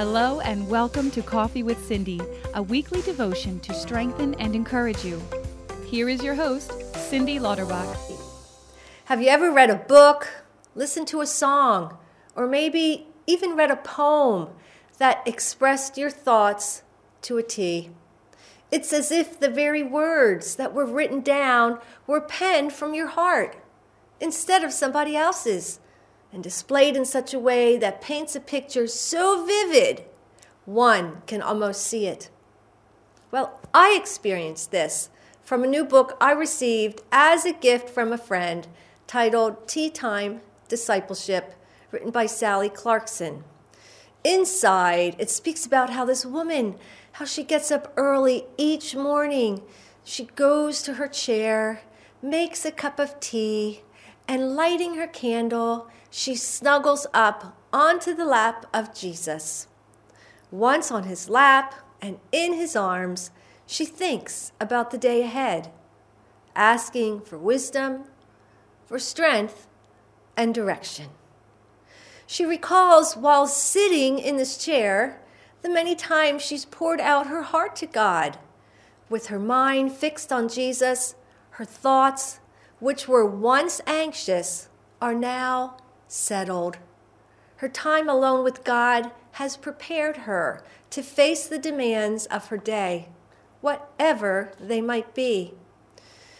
Hello, and welcome to Coffee with Cindy, a weekly devotion to strengthen and encourage you. Here is your host, Cindy Lauterbach. Have you ever read a book, listened to a song, or maybe even read a poem that expressed your thoughts to a T? It's as if the very words that were written down were penned from your heart instead of somebody else's and displayed in such a way that paints a picture so vivid one can almost see it. Well, I experienced this from a new book I received as a gift from a friend titled Tea Time Discipleship, written by Sally Clarkson. Inside, it speaks about how this woman, how she gets up early each morning. She goes to her chair, makes a cup of tea, and lighting her candle, she snuggles up onto the lap of Jesus. Once on his lap and in his arms, she thinks about the day ahead, asking for wisdom, for strength, and direction. She recalls while sitting in this chair the many times she's poured out her heart to God, with her mind fixed on Jesus, her thoughts, which were once anxious, are now settled. Her time alone with God has prepared her to face the demands of her day, whatever they might be.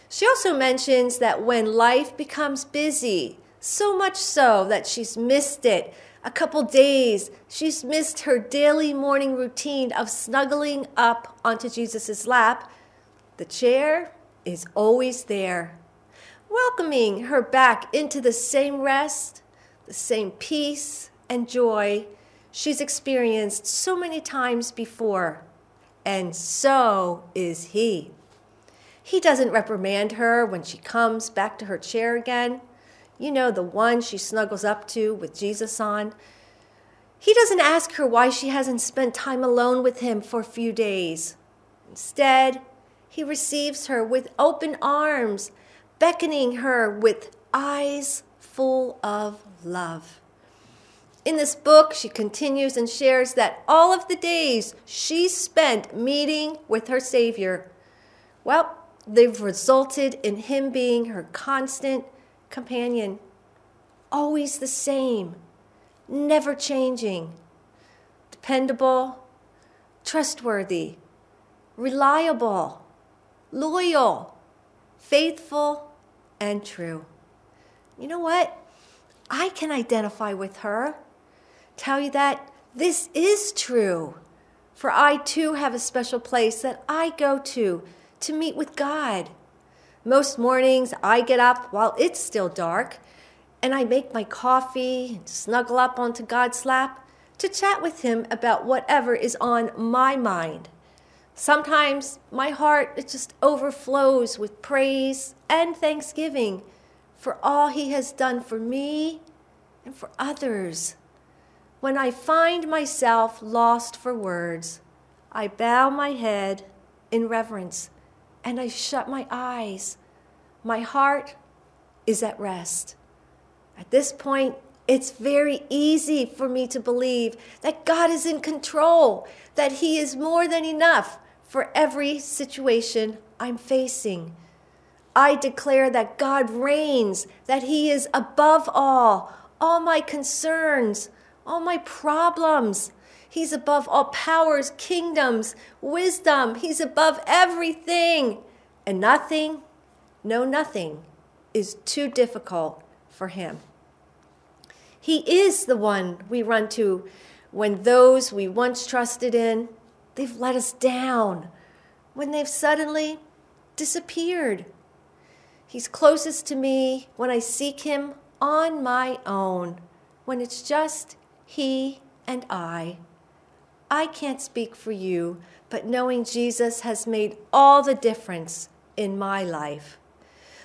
She also mentions that when life becomes busy, so much so that she's missed it, a couple days, she's missed her daily morning routine of snuggling up onto Jesus' lap, the chair is always there, welcoming her back into the same rest the same peace and joy she's experienced so many times before. And so is he. He doesn't reprimand her when she comes back to her chair again. You know, the one she snuggles up to with Jesus on. He doesn't ask her why she hasn't spent time alone with him for a few days. Instead, he receives her with open arms, beckoning her with eyes full of love. In this book, she continues and shares that all of the days she spent meeting with her Savior, well, they've resulted in him being her constant companion, always the same, never changing, dependable, trustworthy, reliable, loyal, faithful, and true. You know what? I can identify with her. Tell you that this is true. For I too have a special place that I go to to meet with God. Most mornings I get up while it's still dark and I make my coffee and snuggle up onto God's lap to chat with Him about whatever is on my mind. Sometimes my heart it just overflows with praise and thanksgiving for all He has done for me and for others. When I find myself lost for words, I bow my head in reverence and I shut my eyes. My heart is at rest. At this point, it's very easy for me to believe that God is in control, that He is more than enough for every situation I'm facing. I declare that God reigns, that He is above all, all my concerns, all my problems. He's above all powers, kingdoms, wisdom. He's above everything. And nothing, no, nothing is too difficult for Him. He is the one we run to when those we once trusted in, they've let us down, when they've suddenly disappeared. He's closest to me when I seek Him on my own, when it's just He and I. I can't speak for you, but knowing Jesus has made all the difference in my life.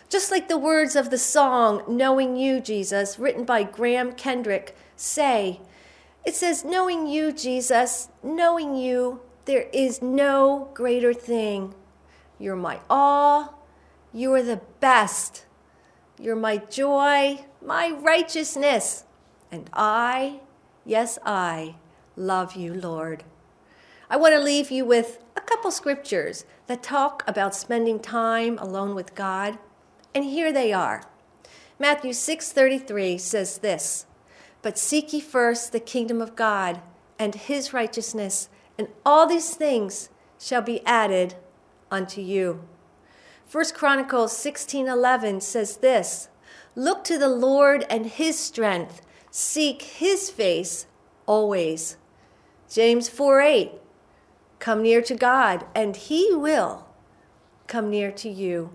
Just like the words of the song, Knowing You, Jesus, written by Graham Kendrick, say, it says, Knowing you, Jesus, knowing you, there is no greater thing. You're my all, you are the best. You're my joy, my righteousness. And I, yes, I, love you, Lord. I want to leave you with a couple scriptures that talk about spending time alone with God, and here they are. Matthew 6:33 says this, "But seek ye first the kingdom of God and his righteousness, and all these things shall be added unto you." 1 Chronicles 16:11 says this, "Look to the Lord and his strength, seek his face always." James 4:8 Come near to God, and he will come near to you.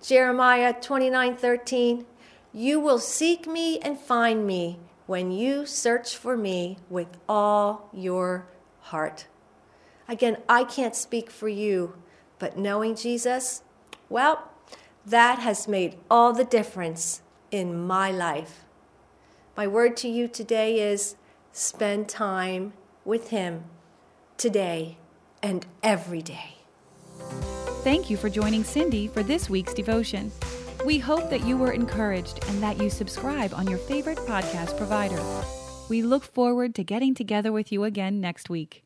Jeremiah 29:13 You will seek me and find me when you search for me with all your heart. Again, I can't speak for you, but knowing Jesus, well, that has made all the difference in my life. My word to you today is spend time with Him today and every day. Thank you for joining Cindy for this week's devotion. We hope that you were encouraged and that you subscribe on your favorite podcast provider. We look forward to getting together with you again next week.